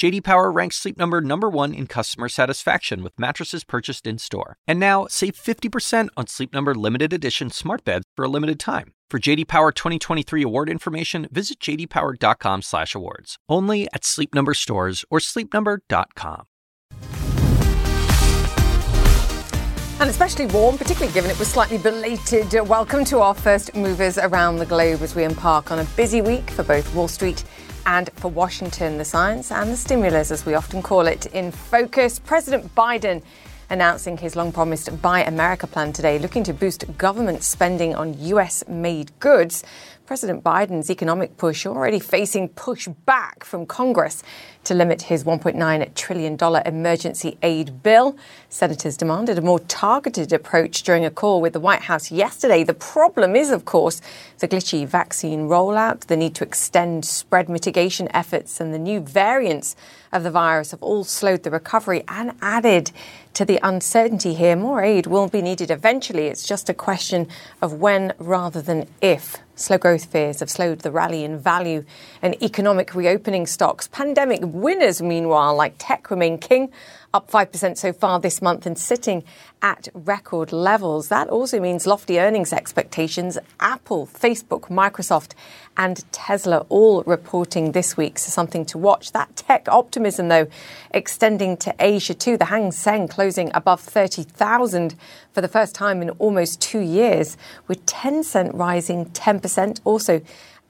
JD Power ranks Sleep Number number 1 in customer satisfaction with mattresses purchased in-store. And now, save 50% on Sleep Number limited edition smart beds for a limited time. For JD Power 2023 award information, visit jdpower.com/awards. Only at Sleep Number stores or sleepnumber.com. And especially warm, particularly given it was slightly belated. Welcome to our first movers around the globe as we embark on a busy week for both Wall Street and for Washington. The science and the stimulus, as we often call it, in focus. President Biden announcing his long promised Buy America plan today, looking to boost government spending on US made goods. President Biden's economic push already facing pushback from Congress to limit his $1.9 trillion emergency aid bill. Senators demanded a more targeted approach during a call with the White House yesterday. The problem is, of course, the glitchy vaccine rollout, the need to extend spread mitigation efforts, and the new variants of the virus have all slowed the recovery and added to the uncertainty here. More aid will be needed eventually. It's just a question of when rather than if. Slow growth fears have slowed the rally in value and economic reopening stocks. Pandemic winners, meanwhile, like tech, remain king up 5% so far this month and sitting at record levels. That also means lofty earnings expectations. Apple, Facebook, Microsoft, and Tesla all reporting this week. So something to watch. That tech optimism, though, extending to Asia too. The Hang Seng closing above 30,000 for the first time in almost two years, with Tencent rising 10%. Also,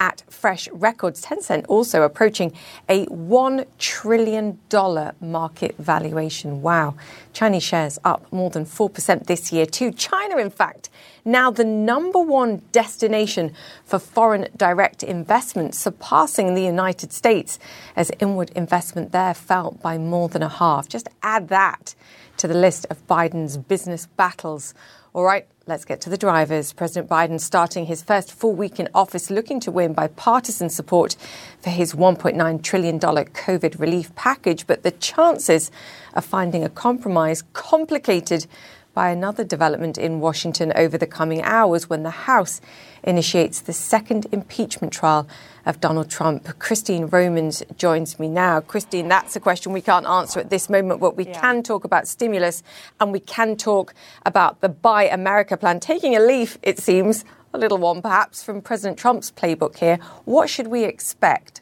at fresh records. Tencent also approaching a $1 trillion market valuation. Wow. Chinese shares up more than 4% this year, too. China, in fact, now the number one destination for foreign direct investment, surpassing the United States as inward investment there fell by more than a half. Just add that to the list of Biden's business battles. All right, let's get to the drivers. President Biden starting his first full week in office looking to win bipartisan support for his $1.9 trillion COVID relief package, but the chances of finding a compromise complicated by another development in Washington over the coming hours when the House initiates the second impeachment trial of Donald Trump. Christine Romans joins me now. Christine, that's a question we can't answer at this moment, but we yeah. can talk about stimulus and we can talk about the Buy America plan, taking a leaf, it seems, a little one perhaps, from President Trump's playbook here. What should we expect?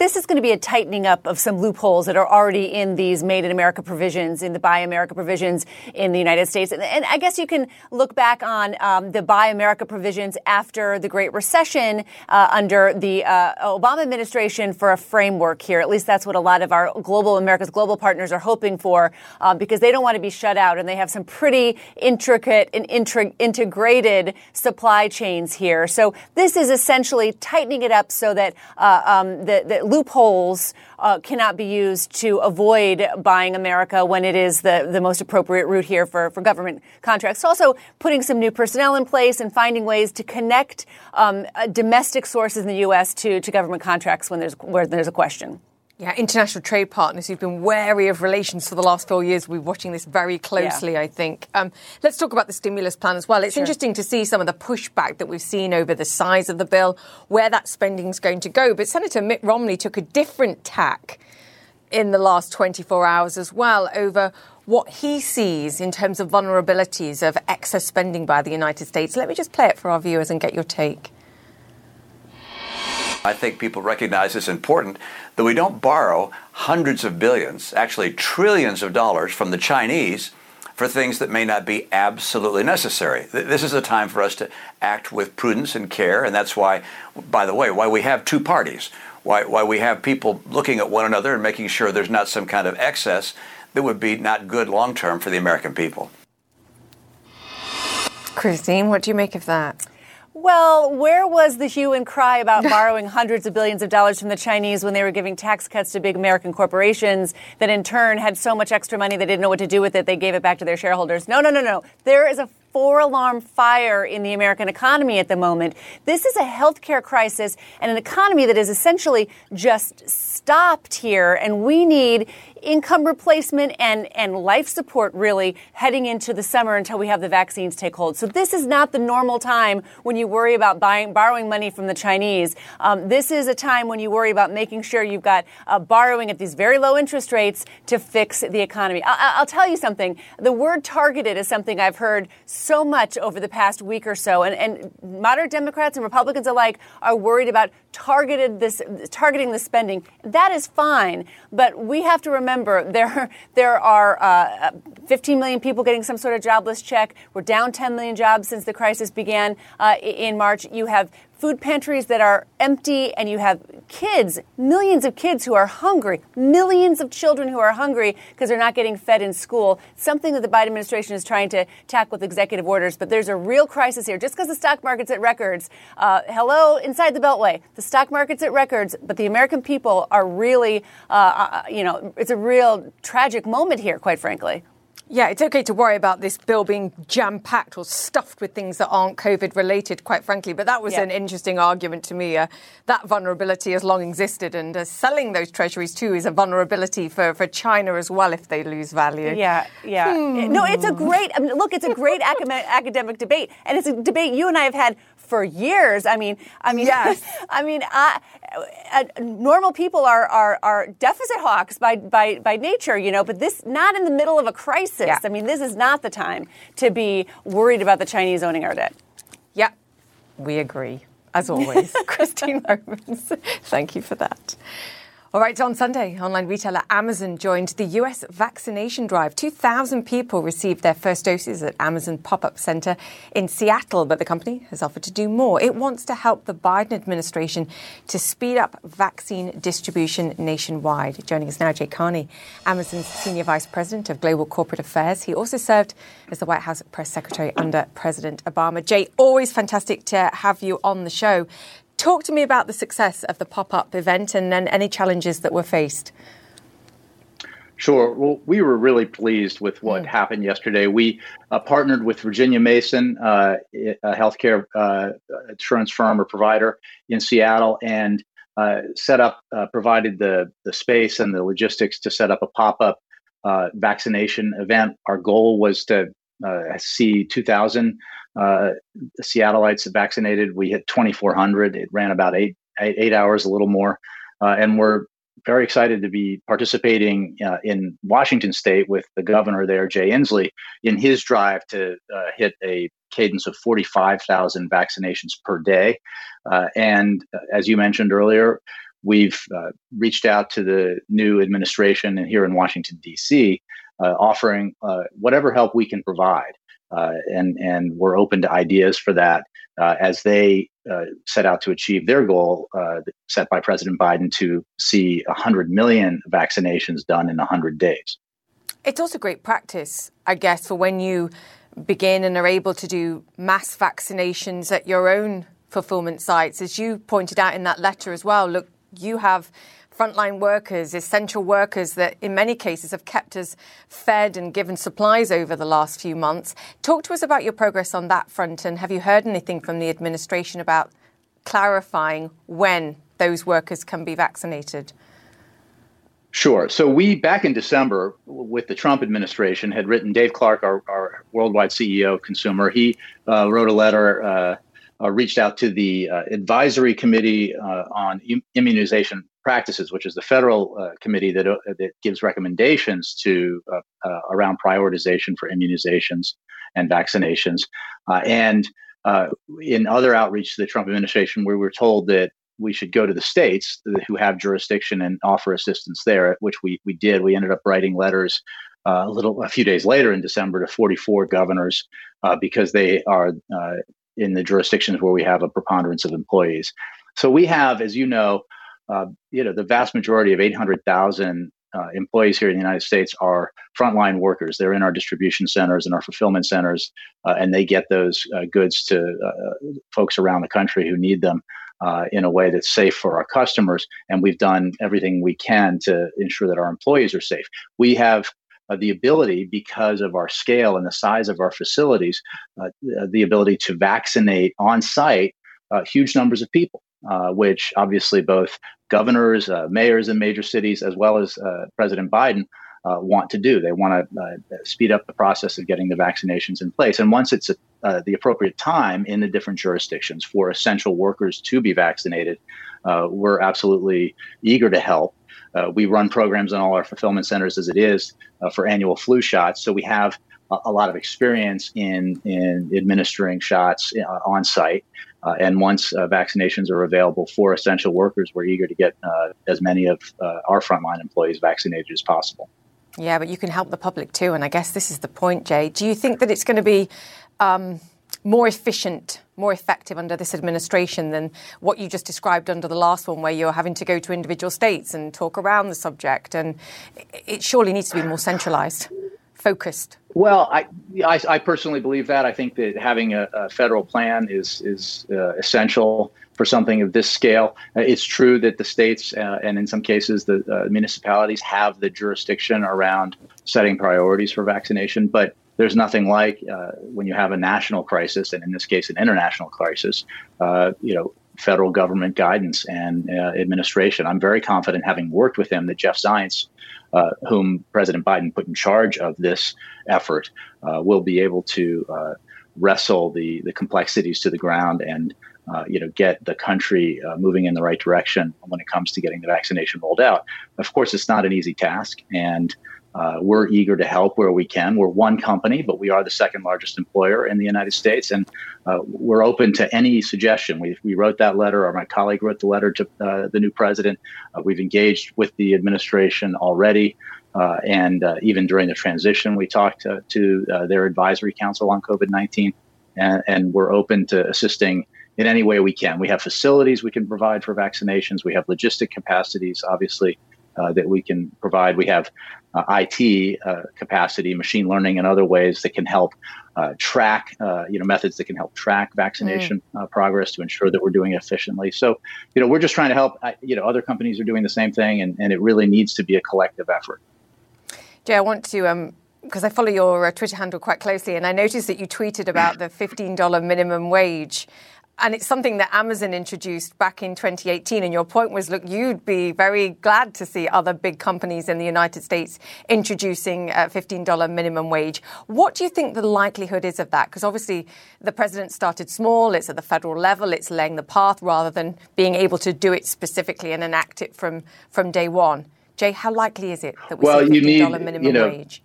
This is going to be a tightening up of some loopholes that are already in these Made in America provisions, in the Buy America provisions in the United States. And, and I guess you can look back on um, the Buy America provisions after the Great Recession uh, under the uh, Obama administration for a framework here. At least that's what a lot of our global America's global partners are hoping for, uh, because they don't want to be shut out, and they have some pretty intricate and integrated supply chains here. So this is essentially tightening it up so that uh, um, the, the loopholes uh, cannot be used to avoid buying America when it is the, the most appropriate route here for, for government contracts. Also, putting some new personnel in place and finding ways to connect um, uh, domestic sources in the U.S. to, to government contracts when there's, where there's a question. Yeah, international trade partners who've been wary of relations for the last four years will be watching this very closely, yeah. I think. Um, let's talk about the stimulus plan as well. It's sure. interesting to see some of the pushback that we've seen over the size of the bill, where that spending is going to go. But Senator Mitt Romney took a different tack in the last 24 hours as well over what he sees in terms of vulnerabilities of excess spending by the United States. Let me just play it for our viewers and get your take. I think people recognize it's important that we don't borrow hundreds of billions, actually trillions of dollars from the Chinese for things that may not be absolutely necessary. This is a time for us to act with prudence and care, and that's why, by the way, why we have two parties, why, why we have people looking at one another and making sure there's not some kind of excess that would be not good long term for the American people. Christine, what do you make of that? Well, where was the hue and cry about borrowing hundreds of billions of dollars from the Chinese when they were giving tax cuts to big American corporations that in turn had so much extra money they didn't know what to do with it? They gave it back to their shareholders. No, no, no, no. There is a four alarm fire in the American economy at the moment. This is a healthcare crisis and an economy that is essentially just stopped here. And we need income replacement and, and life support really heading into the summer until we have the vaccines take hold. So this is not the normal time when you worry about buying, borrowing money from the Chinese. Um, this is a time when you worry about making sure you've got uh, borrowing at these very low interest rates to fix the economy. I- I'll tell you something. The word targeted is something I've heard so much over the past week or so, and, and moderate Democrats and Republicans alike are worried about targeted this targeting the spending. That is fine, but we have to remember there there are uh, 15 million people getting some sort of jobless check. We're down 10 million jobs since the crisis began uh, in March. You have food pantries that are empty, and you have kids, millions of kids who are hungry, millions of children who are hungry because they're not getting fed in school. Something that the Biden administration is trying to tackle with executive orders. But there's a real crisis here. Just because the stock market's at records, uh, hello, inside the Beltway, the stock market's at records, but the American people are really, uh, uh, you know, it's a real tragic moment here, quite frankly. Yeah, it's okay to worry about this bill being jam packed or stuffed with things that aren't COVID related, quite frankly. But that was yeah. an interesting argument to me. Uh, that vulnerability has long existed, and uh, selling those treasuries too is a vulnerability for, for China as well if they lose value. Yeah, yeah. Hmm. No, it's a great, I mean, look, it's a great academic, academic debate, and it's a debate you and I have had for years. I mean, I mean, yes. I mean, I, uh, normal people are, are, are deficit hawks by, by, by nature, you know, but this not in the middle of a crisis. Yeah. I mean, this is not the time to be worried about the Chinese owning our debt. Yeah, we agree. As always, Christine Romans, thank you for that. All right, on Sunday, online retailer Amazon joined the US vaccination drive. 2,000 people received their first doses at Amazon pop up center in Seattle, but the company has offered to do more. It wants to help the Biden administration to speed up vaccine distribution nationwide. Joining us now, Jay Carney, Amazon's Senior Vice President of Global Corporate Affairs. He also served as the White House Press Secretary under President Obama. Jay, always fantastic to have you on the show. Talk to me about the success of the pop up event and, and any challenges that were faced. Sure. Well, we were really pleased with what mm. happened yesterday. We uh, partnered with Virginia Mason, uh, a healthcare uh, insurance firm or provider in Seattle, and uh, set up, uh, provided the the space and the logistics to set up a pop up uh, vaccination event. Our goal was to see 2,000 uh, Seattleites vaccinated. We hit 2,400. It ran about eight, eight, eight hours, a little more. Uh, and we're very excited to be participating uh, in Washington State with the governor there, Jay Inslee, in his drive to uh, hit a cadence of 45,000 vaccinations per day. Uh, and uh, as you mentioned earlier, we've reached out to the new administration and here in Washington, D.C., offering whatever help we can provide uh, and and we're open to ideas for that uh, as they uh, set out to achieve their goal uh, set by President Biden to see 100 million vaccinations done in 100 days. It's also great practice, I guess, for when you begin and are able to do mass vaccinations at your own fulfillment sites. As you pointed out in that letter as well, look, you have frontline workers, essential workers that in many cases have kept us fed and given supplies over the last few months. Talk to us about your progress on that front and have you heard anything from the administration about clarifying when those workers can be vaccinated? Sure. So we back in December with the Trump administration had written Dave Clark, our, our worldwide CEO of Consumer. He uh, wrote a letter, uh, uh, reached out to the uh, advisory committee uh, on immunization practices, which is the federal uh, committee that, uh, that gives recommendations to uh, uh around prioritization for immunizations and vaccinations. Uh, and uh, in other outreach to the Trump administration, we were told that we should go to the states who have jurisdiction and offer assistance there, which we, we did. We ended up writing letters a little a few days later in December to 44 governors because they are in the jurisdictions where we have a preponderance of employees. So we have, as you know, uh, you know, the vast majority of 800,000 uh, employees here in the United States are frontline workers. They're in our distribution centers and our fulfillment centers, uh, and they get those uh, goods to uh, folks around the country who need them uh, in a way that's safe for our customers. And we've done everything we can to ensure that our employees are safe. We have uh, the ability, because of our scale and the size of our facilities, the ability to vaccinate on site huge numbers of people, uh, which obviously both governors, uh, mayors in major cities, as well as President Biden uh, want to do. They want to uh, speed up the process of getting the vaccinations in place. And once it's uh, the appropriate time in the different jurisdictions for essential workers to be vaccinated, uh, we're absolutely eager to help. Uh, we run programs in all our fulfillment centers as it is uh, for annual flu shots. So we have a, a lot of experience in, in administering shots on site. Uh, and once uh, vaccinations are available for essential workers, we're eager to get uh, as many of our frontline employees vaccinated as possible. Yeah, but you can help the public too. And I guess this is the point, Jay. Do you think that it's going to be um, more efficient, more effective under this administration than what you just described under the last one, where you're having to go to individual states and talk around the subject? And it surely needs to be more centralized, focused. Well, I, I, I personally believe that. I think that having a, a federal plan is is uh, essential for something of this scale. Uh, it's true that the states uh, and in some cases the uh, municipalities have the jurisdiction around setting priorities for vaccination, but there's nothing like uh, when you have a national crisis, and in this case, an international crisis. Uh, you know, federal government guidance and administration. I'm very confident, having worked with him, that Jeff Zients, uh, whom President Biden put in charge of this effort, uh, will be able to uh, wrestle the the complexities to the ground and uh, you know, get the country uh, moving in the right direction when it comes to getting the vaccination rolled out. Of course, it's not an easy task, and uh, we're eager to help where we can. We're one company, but we are the second largest employer in the United States, and uh, we're open to any suggestion. We, we wrote that letter, or my colleague wrote the letter to uh, the new president. Uh, we've engaged with the administration already. Uh, and uh, even during the transition, we talked to, their advisory council on COVID 19, and, and, we're open to assisting in any way we can. We have facilities we can provide for vaccinations. We have logistic capacities, obviously, uh, that we can provide. We have uh, IT uh, capacity, machine learning, and other ways that can help uh, track, uh, you know, methods that can help track vaccination mm. Uh, progress to ensure that we're doing it efficiently. So, you know, we're just trying to help. you know, other companies are doing the same thing, and, and it really needs to be a collective effort. Jay, I want to um, because I follow your uh, Twitter handle quite closely, and I noticed that you tweeted about the $15 minimum wage and it's something that Amazon introduced back in 2018. And your point was, look, you'd be very glad to see other big companies in the United States introducing a $15 minimum wage. What do you think the likelihood is of that? Because obviously the president started small, it's at the federal level, it's laying the path rather than being able to do it specifically and enact it from, from day one. Jay, how likely is it that we well, see a $15 need, minimum you know, wage?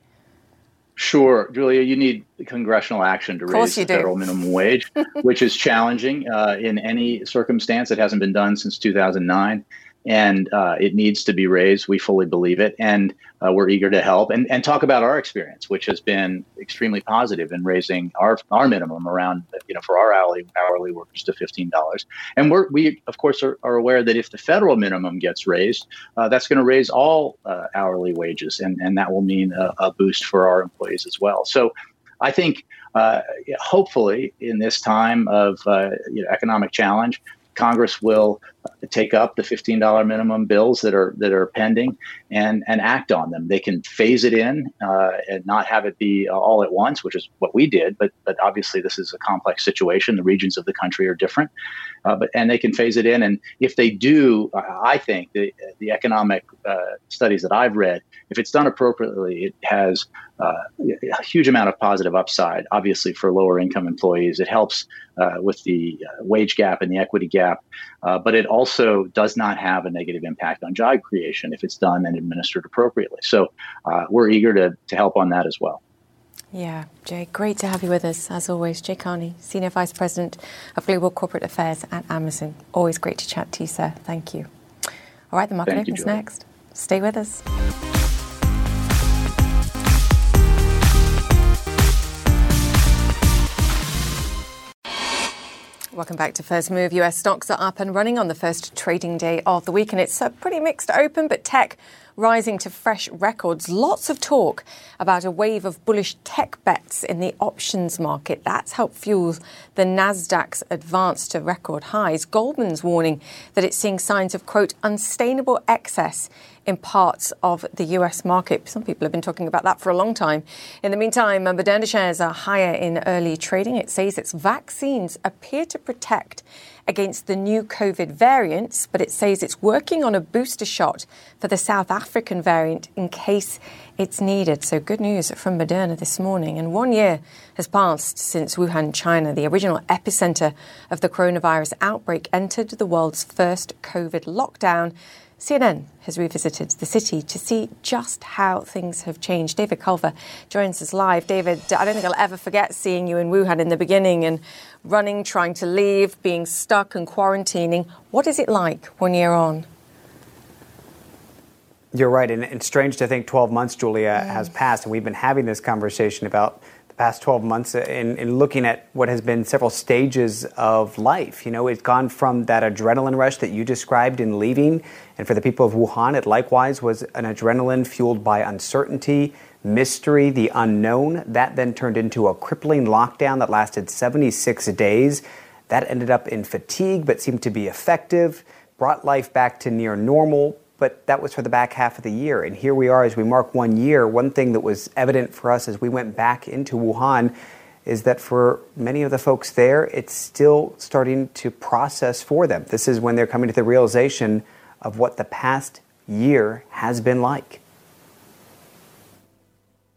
Sure, Julia, you need congressional action to raise the federal minimum wage, which is challenging uh, in any circumstance. It hasn't been done since 2009 and uh, it needs to be raised. We fully believe it, and uh, we're eager to help and, and talk about our experience, which has been extremely positive in raising our our minimum around you know for our hourly hourly workers to fifteen dollars. And we're we of course are, are, aware that if the federal minimum gets raised, uh, that's going to raise all uh, hourly wages, and and that will mean a, a, boost for our employees as well. So. I think, uh, hopefully, in this time of uh, you know, economic challenge, Congress will take up the $15 minimum bills that are that are pending and and act on them. They can phase it in uh, and not have it be all at once, which is what we did. But but obviously this is a complex situation. The regions of the country are different, uh, but and they can phase it in. And if they do, I think the the economic uh, studies that I've read, if it's done appropriately, it has uh, a huge amount of positive upside. Obviously for lower income employees, it helps uh, with the uh, wage gap and the equity gap, but it also does not have a negative impact on job creation if it's done and administered appropriately. So uh, we're eager to, to help on that as well. Yeah, Jay, great to have you with us as always. Jay Carney, Senior Vice President of Global Corporate Affairs at Amazon. Always great to chat to you, sir. Thank you. All right, the market Thank opens next. Stay with us. Welcome back to First Move. US stocks are up and running on the first trading day of the week, and it's a pretty mixed open, but tech rising to fresh records. Lots of talk about a wave of bullish tech bets in the options market. That's helped fuel the Nasdaq's advance to record highs. Goldman's warning that it's seeing signs of quote unsustainable excess in parts of the US market. Some people have been talking about that for a long time. In the meantime, Moderna shares are higher in early trading. It says its vaccines appear to protect against the new COVID variants, but it says it's working on a booster shot for the South African variant in case it's needed. So, good news from Moderna this morning. And one year has passed since Wuhan, China, the original epicenter of the coronavirus outbreak, entered the world's first COVID lockdown. CNN has revisited the city to see just how things have changed. David Culver joins us live. David, I don't think I'll ever forget seeing you in Wuhan in the beginning and running, trying to leave, being stuck and quarantining. What is it like one year on? You're right. And it's strange to think 12 months, Julia, mm. has passed, and we've been having this conversation about the past 12 months in, in, looking at what has been several stages of life. You know, it's gone from that adrenaline rush that you described in leaving, and for the people of Wuhan, it likewise was an adrenaline fueled by uncertainty, mystery, the unknown. That then turned into a crippling lockdown that lasted 76 days. That ended up in fatigue, but seemed to be effective, brought life back to near normal, but that was for the back half of the year. And here we are as we mark one year. One thing that was evident for us as we went back into Wuhan is that for many of the folks there, it's still starting to process for them. This is when they're coming to the realization of what the past year has been like.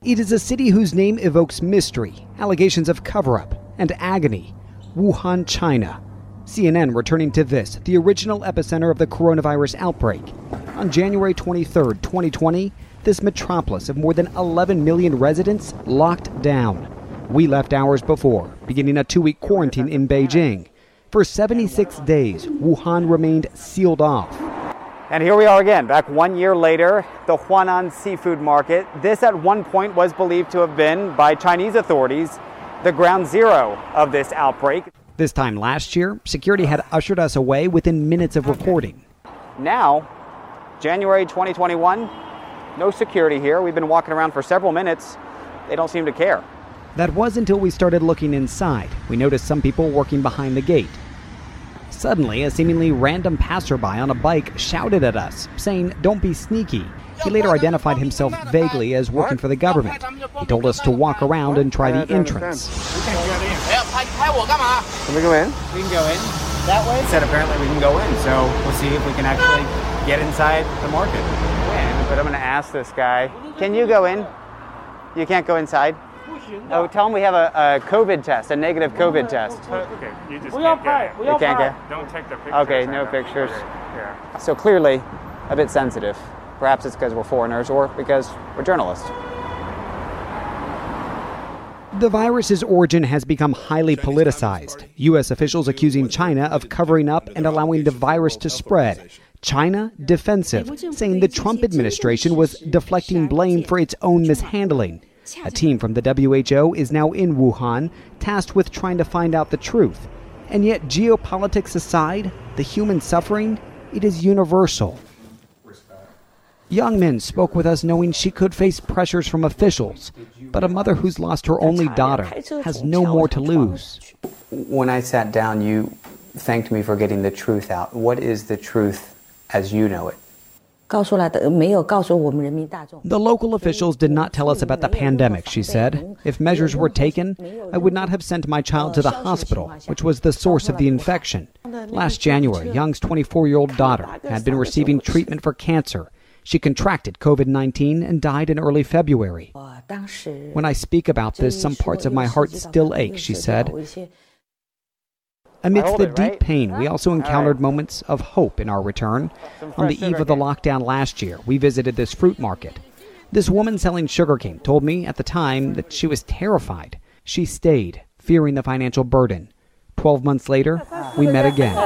It is a city whose name evokes mystery, allegations of cover up, and agony Wuhan, China. CNN returning to this, the original epicenter of the coronavirus outbreak. On January 23, 2020, this metropolis of more than 11 million residents locked down. We left hours before, beginning a two week quarantine in Beijing. For 76 days, Wuhan remained sealed off. And here we are again, back one year later, the Huanan Seafood Market. This at one point was believed to have been, by Chinese authorities, the ground zero of this outbreak. This time last year, security had ushered us away within minutes of reporting. Now, January 2021, no security here. We've been walking around for several minutes. They don't seem to care. That was until we started looking inside. We noticed some people working behind the gate. Suddenly, a seemingly random passerby on a bike shouted at us, saying, Don't be sneaky. He later identified himself vaguely as working for the government. He told us to walk around and try the entrance. Can we go in? We can go in that way. He said apparently we can go in, so we'll see if we can actually get inside the market. but I'm going to ask this guy. Can you go in? You can't go inside. Oh, tell him we have a, a COVID test, a negative COVID test. Okay, you just can't get it. You can't get. Don't take the pictures. Okay, no pictures. Yeah. So clearly, a bit sensitive. Perhaps it's because we're foreigners or because we're journalists. The virus's origin has become highly politicized. U.S. officials accusing China of covering up and allowing the virus to spread. China defensive, saying the Trump administration was deflecting blame for its own mishandling. A team from the WHO is now in Wuhan, tasked with trying to find out the truth. And yet, geopolitics aside, the human suffering, it is universal. Young Min spoke with us knowing she could face pressures from officials, but a mother who's lost her only daughter has no more to lose. When I sat down, you thanked me for getting the truth out. What is the truth as you know it? The local officials did not tell us about the pandemic, she said. If measures were taken, I would not have sent my child to the hospital, which was the source of the infection. Last January, Young's 24 year old daughter had been receiving treatment for cancer she contracted COVID 19 and died in early February. When I speak about this, some parts of my heart still ache, she said. Amidst the deep pain, we also encountered moments of hope in our return. On the eve of the lockdown last year, we visited this fruit market. This woman selling sugarcane told me at the time that she was terrified. She stayed, fearing the financial burden. Twelve months later, we met again.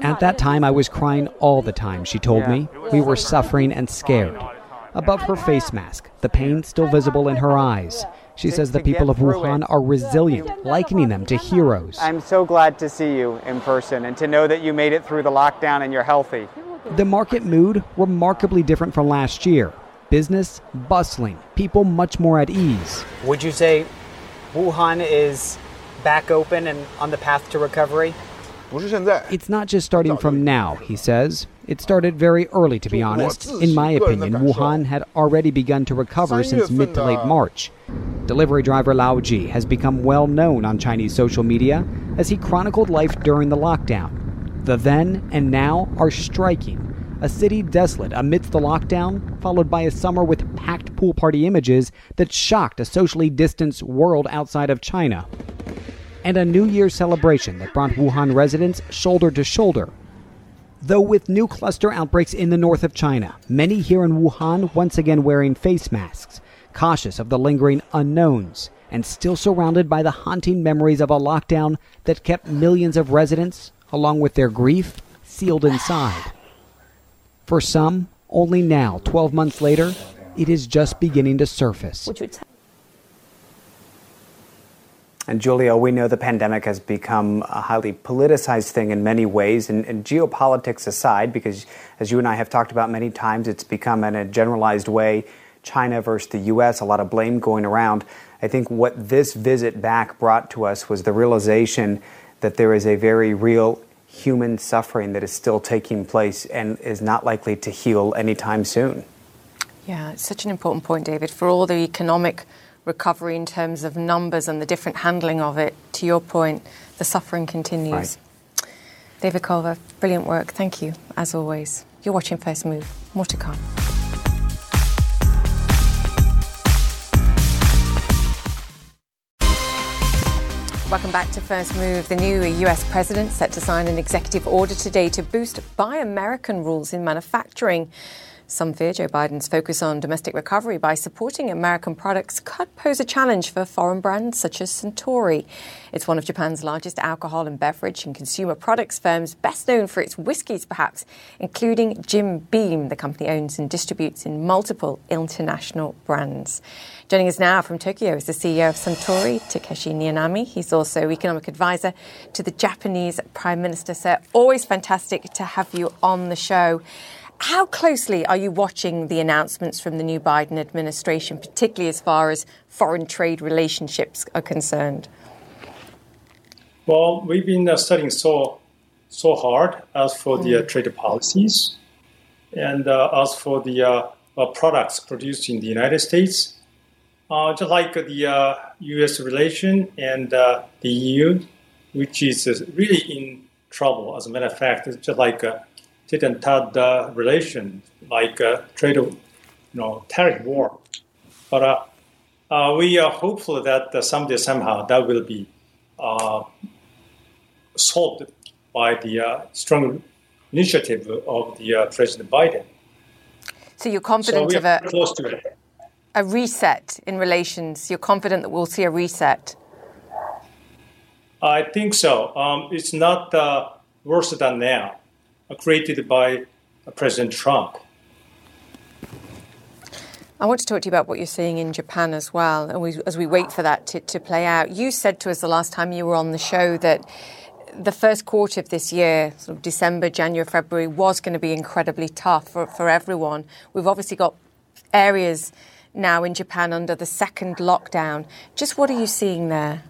At that time, I was crying all the time, she told me. We were suffering and scared. Above her face mask, the pain still visible in her eyes. She says the people of Wuhan are resilient, likening them to heroes. I'm so glad to see you in person and to know that you made it through the lockdown and you're healthy. The market mood remarkably different from last year. Business bustling, people much more at ease. Would you say Wuhan is back open and on the path to recovery? It's not just starting from now, he says. It started very early, to be honest. In my opinion, Wuhan had already begun to recover since mid to late March. Delivery driver Lao Ji has become well known on Chinese social media as he chronicled life during the lockdown. The then and now are striking. A city desolate amidst the lockdown, followed by a summer with packed pool party images that shocked a socially distanced world outside of China and a New Year's celebration that brought Wuhan residents shoulder to shoulder. Though with new cluster outbreaks in the north of China, many here in Wuhan once again wearing face masks, cautious of the lingering unknowns, and still surrounded by the haunting memories of a lockdown that kept millions of residents, along with their grief, sealed inside. For some, only now, 12 months later, it is just beginning to surface. And Julia, we know the pandemic has become a highly politicized thing in many ways, and, and, geopolitics aside, because as you and I have talked about many times, it's become in a generalized way China versus the U.S., a lot of blame going around. I think what this visit back brought to us was the realization that there is a very real human suffering that is still taking place and is not likely to heal anytime soon. Yeah, it's such an important point, David, for all the economic recovery in terms of numbers and the different handling of it. To your point, the suffering continues. Right. David Culver, brilliant work. Thank you, as always. You're watching First Move. More to come. Welcome back to First Move. The new US president set to sign an executive order today to boost Buy American rules in manufacturing. Some fear Joe Biden's focus on domestic recovery by supporting American products could pose a challenge for foreign brands such as Suntory. It's one of Japan's largest alcohol and beverage and consumer products firms, best known for its whiskies, perhaps, including Jim Beam. The company owns and distributes in multiple international brands. Joining us now from Tokyo is the CEO of Suntory, Takeshi Niinami. He's also economic advisor to the Japanese Prime Minister. Sir, always fantastic to have you on the show. How closely are you watching the announcements from the new Biden administration, particularly as far as foreign trade relationships are concerned? Well, we've been uh, studying so so hard as for the uh, mm. trade policies, and uh, as for the uh, uh, products produced in the United States, uh, just like the U.S. relation and the EU, which is really in trouble. As a matter of fact, just like didn't have the relation like uh, trade, you know, tariff war. But uh, uh, we are hopeful that uh, someday somehow that will be uh, solved by the uh, strong initiative of the President Biden. So you're confident so of a, close to it. a reset in relations. You're confident that we'll see a reset. I think so. Um, it's not worse than now created by President Trump. I want to talk to you about what you're seeing in Japan as well, and we, as we wait for that to, to play out. You said to us the last time you were on the show that the first quarter of this year, sort of December, January, February, was going to be incredibly tough for, for everyone. We've obviously got areas now in Japan under the second lockdown. Just what are you seeing there?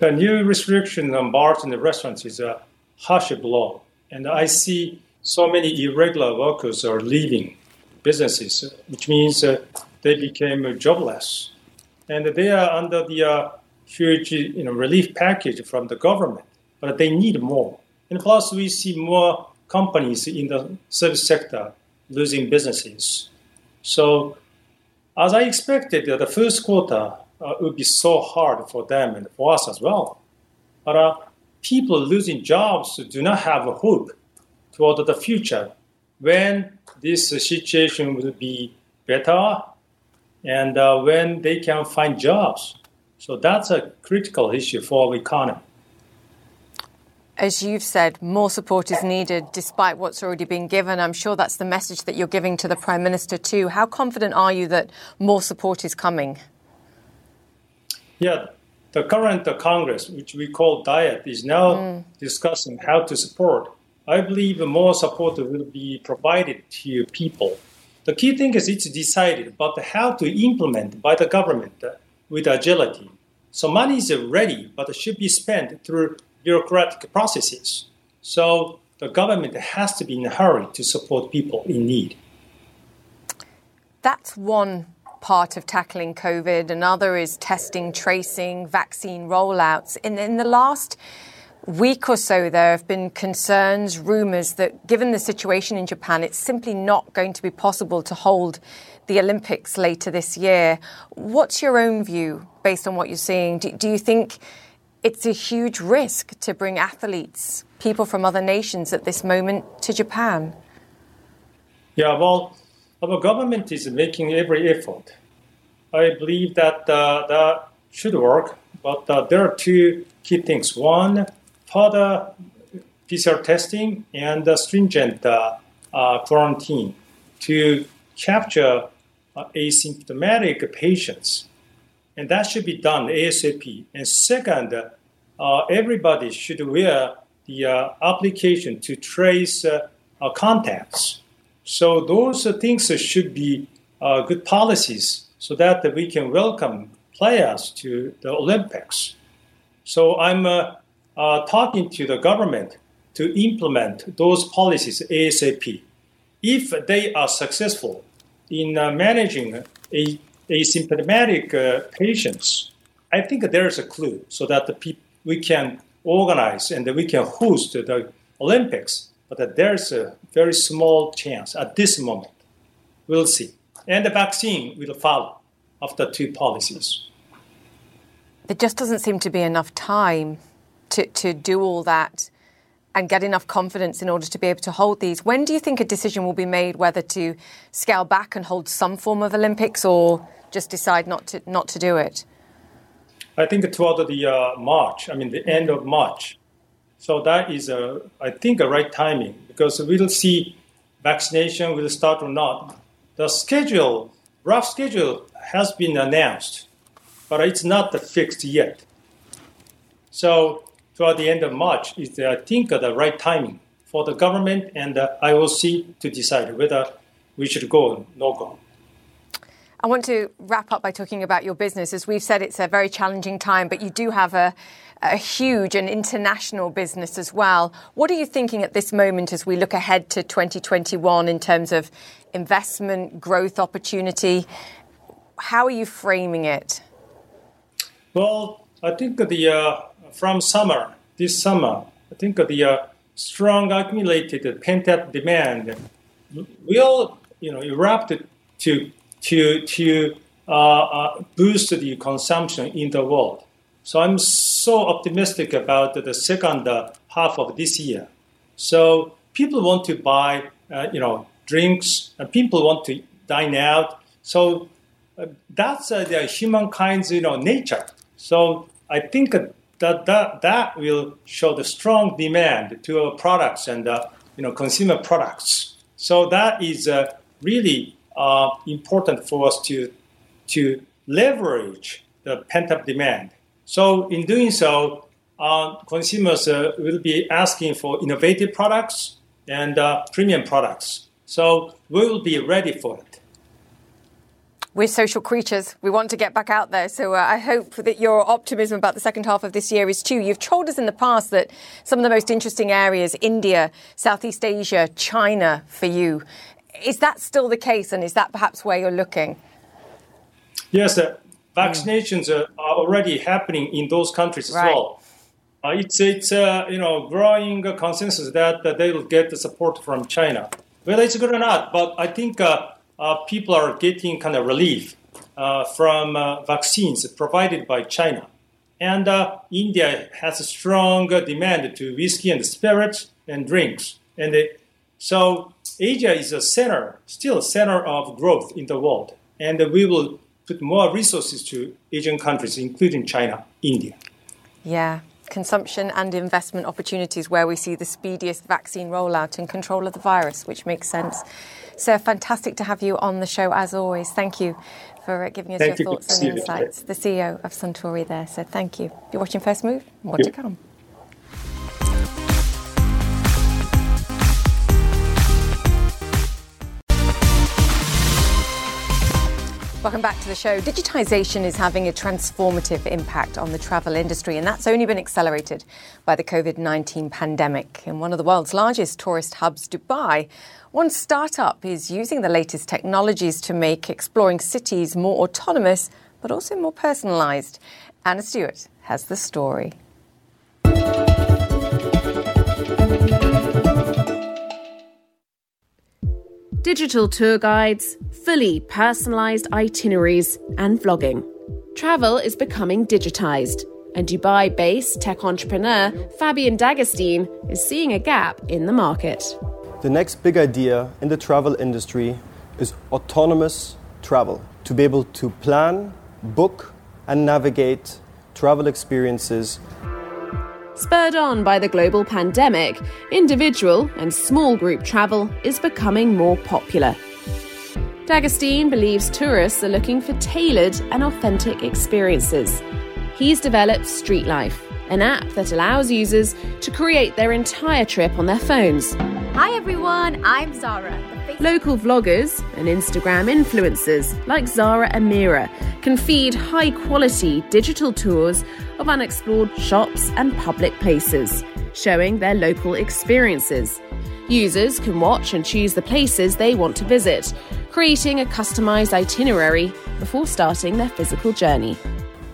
The new restriction on bars and the restaurants is a harsh blow. And I see so many irregular workers are leaving businesses, which means uh, they became jobless. And they are under the uh, huge you know, relief package from the government, but they need more. And plus, we see more companies in the service sector losing businesses. So, as I expected, the first quarter uh, would be so hard for them and for us as well. But uh, people losing jobs do not have a hope toward the future when this situation will be better and uh, when they can find jobs. So that's a critical issue for our economy. As you've said, more support is needed despite what's already been given. I'm sure that's the message that you're giving to the Prime Minister too. How confident are you that more support is coming? Yeah, the current Congress, which we call Diet, is now mm. discussing how to support I believe more support will be provided to people. The key thing is it's decided, but how to implement by the government with agility. So money is ready, but it should be spent through bureaucratic processes. So the government has to be in a hurry to support people in need. That's one part of tackling COVID. Another is testing, tracing, vaccine rollouts. In, in the last week or so, there have been concerns, rumours that given the situation in Japan, it's simply not going to be possible to hold the Olympics later this year. What's your own view based on what you're seeing? Do, do you think it's a huge risk to bring athletes, people from other nations at this moment to Japan? Yeah, well, our government is making every effort. I believe that uh, that should work, but uh, there are two key things. One, further PCR testing and stringent uh, uh, quarantine to capture uh, asymptomatic patients. And that should be done ASAP. And second, everybody should wear the application to trace contacts so those things should be uh, good policies so that we can welcome players to the Olympics. So I'm uh, uh, talking to the government to implement those policies ASAP. If they are successful in uh, managing a, asymptomatic uh, patients, I think there is a clue so that pe- we can organize and we can host the Olympics but there's a very small chance at this moment. We'll see. And the vaccine will follow after two policies. There just doesn't seem to be enough time to, to do all that and get enough confidence in order to be able to hold these. When do you think a decision will be made whether to scale back and hold some form of Olympics or just decide not to not to do it? I think toward the uh, March, I mean the end of March, so that is, a, I think, a right timing because we'll see vaccination will start or not. The schedule, rough schedule, has been announced, but it's not fixed yet. So toward the end of March is, I think, the right timing for the government and the IOC to decide whether we should go or no go. I want to wrap up by talking about your business. As we've said, it's a very challenging time, but you do have a a huge and international business as well. What are you thinking at this moment as we look ahead to 2021 in terms of investment, growth opportunity? How are you framing it? Well, I think the uh, from summer, this summer, I think the uh, strong accumulated pent-up demand will, you know, erupt to to to uh, uh boost the consumption in the world. So I'm so optimistic about the second half of this year. So people want to buy, uh, you know, drinks, and people want to dine out. So uh, that's uh, the humankind's, you know, nature. So I think that that that will show the strong demand to our products and uh, you know consumer products. So that is uh, really important for us to to leverage the pent up demand so in doing so, uh, consumers uh, will be asking for innovative products and uh, premium products. So we will be ready for it. We're social creatures. We want to get back out there. So uh, I hope that your optimism about the second half of this year is too. You've told us in the past that some of the most interesting areas, India, Southeast Asia, China for you. Is that still the case? And is that perhaps where you're looking? Yes, uh, vaccinations are, are already happening in those countries as right. well. Uh, it's it's uh, you know growing consensus that, that they will get the support from China. Whether it's good or not, but I think uh, uh people are getting kind of relief uh, from uh, vaccines provided by China, and India has a strong demand to whiskey and spirits and drinks, and it, so Asia is a center, still a center of growth in the world, and we will put more resources to Asian countries, including China, India. Yeah, consumption and investment opportunities where we see the speediest vaccine rollout and control of the virus, which makes sense. So fantastic to have you on the show as always. Thank you for uh, giving us thank your you. thoughts and insights. The CEO of Suntory there. So thank you. You're watching First Move. More to come. Welcome back to the show. Digitisation is having a transformative impact on the travel industry, and that's only been accelerated by the COVID 19 pandemic. In one of the world's largest tourist hubs, Dubai, one startup is using the latest technologies to make exploring cities more autonomous, but also more personalised. Anna Stewart has the story. Digital tour guides, fully personalised itineraries, and vlogging. Travel is becoming digitised, and Dubai based tech entrepreneur Fabian Dagestein is seeing a gap in the market. The next big idea in the travel industry is autonomous travel to be able to plan, book, and navigate travel experiences Spurred on by the global pandemic, individual and small group travel is becoming more popular. Dagestein believes tourists are looking for tailored and authentic experiences. He's developed Street Life, an app that allows users to create their entire trip on their phones. Hi everyone, I'm Zara. Local vloggers and Instagram influencers like Zara Amira can feed high quality digital tours of unexplored shops and public places, showing their local experiences. Users can watch and choose the places they want to visit, creating a customized itinerary before starting their physical journey.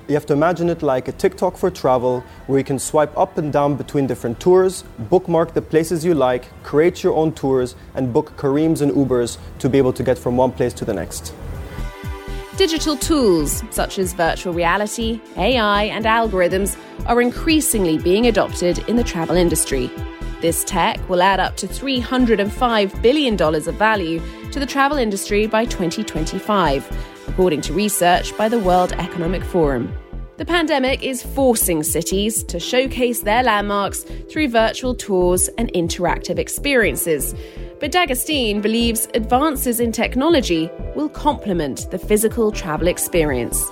You have to imagine it like a TikTok for travel, where you can swipe up and down between different tours, bookmark the places you like, create your own tours, and book Careems and Ubers to be able to get from one place to the next. Digital tools such as virtual reality, AI, and algorithms are increasingly being adopted in the travel industry. This tech will add up to $305 billion of value to the travel industry by 2025 according to research by the World Economic Forum. The pandemic is forcing cities to showcase their landmarks through virtual tours and interactive experiences. But Dagestein believes advances in technology will complement the physical travel experience.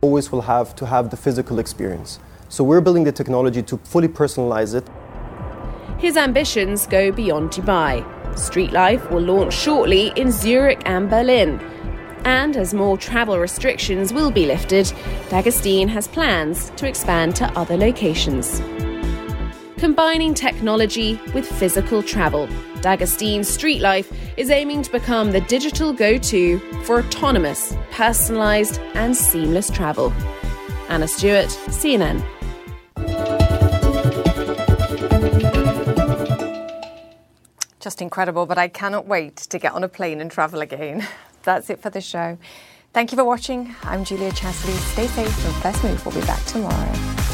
Always will have to have the physical experience. So we're building the technology to fully personalize it. His ambitions go beyond Dubai. Street Life will launch shortly in Zurich and Berlin and as more travel restrictions will be lifted, Dagestein has plans to expand to other locations. Combining technology with physical travel, Dagestein Street Life is aiming to become the digital go to for autonomous, personalised, and seamless travel. Anna Stewart, CNN. Just incredible, but I cannot wait to get on a plane and travel again. that's it for the show. Thank you for watching. I'm Julia Chatterley. Stay safe and First Move. We'll be back tomorrow.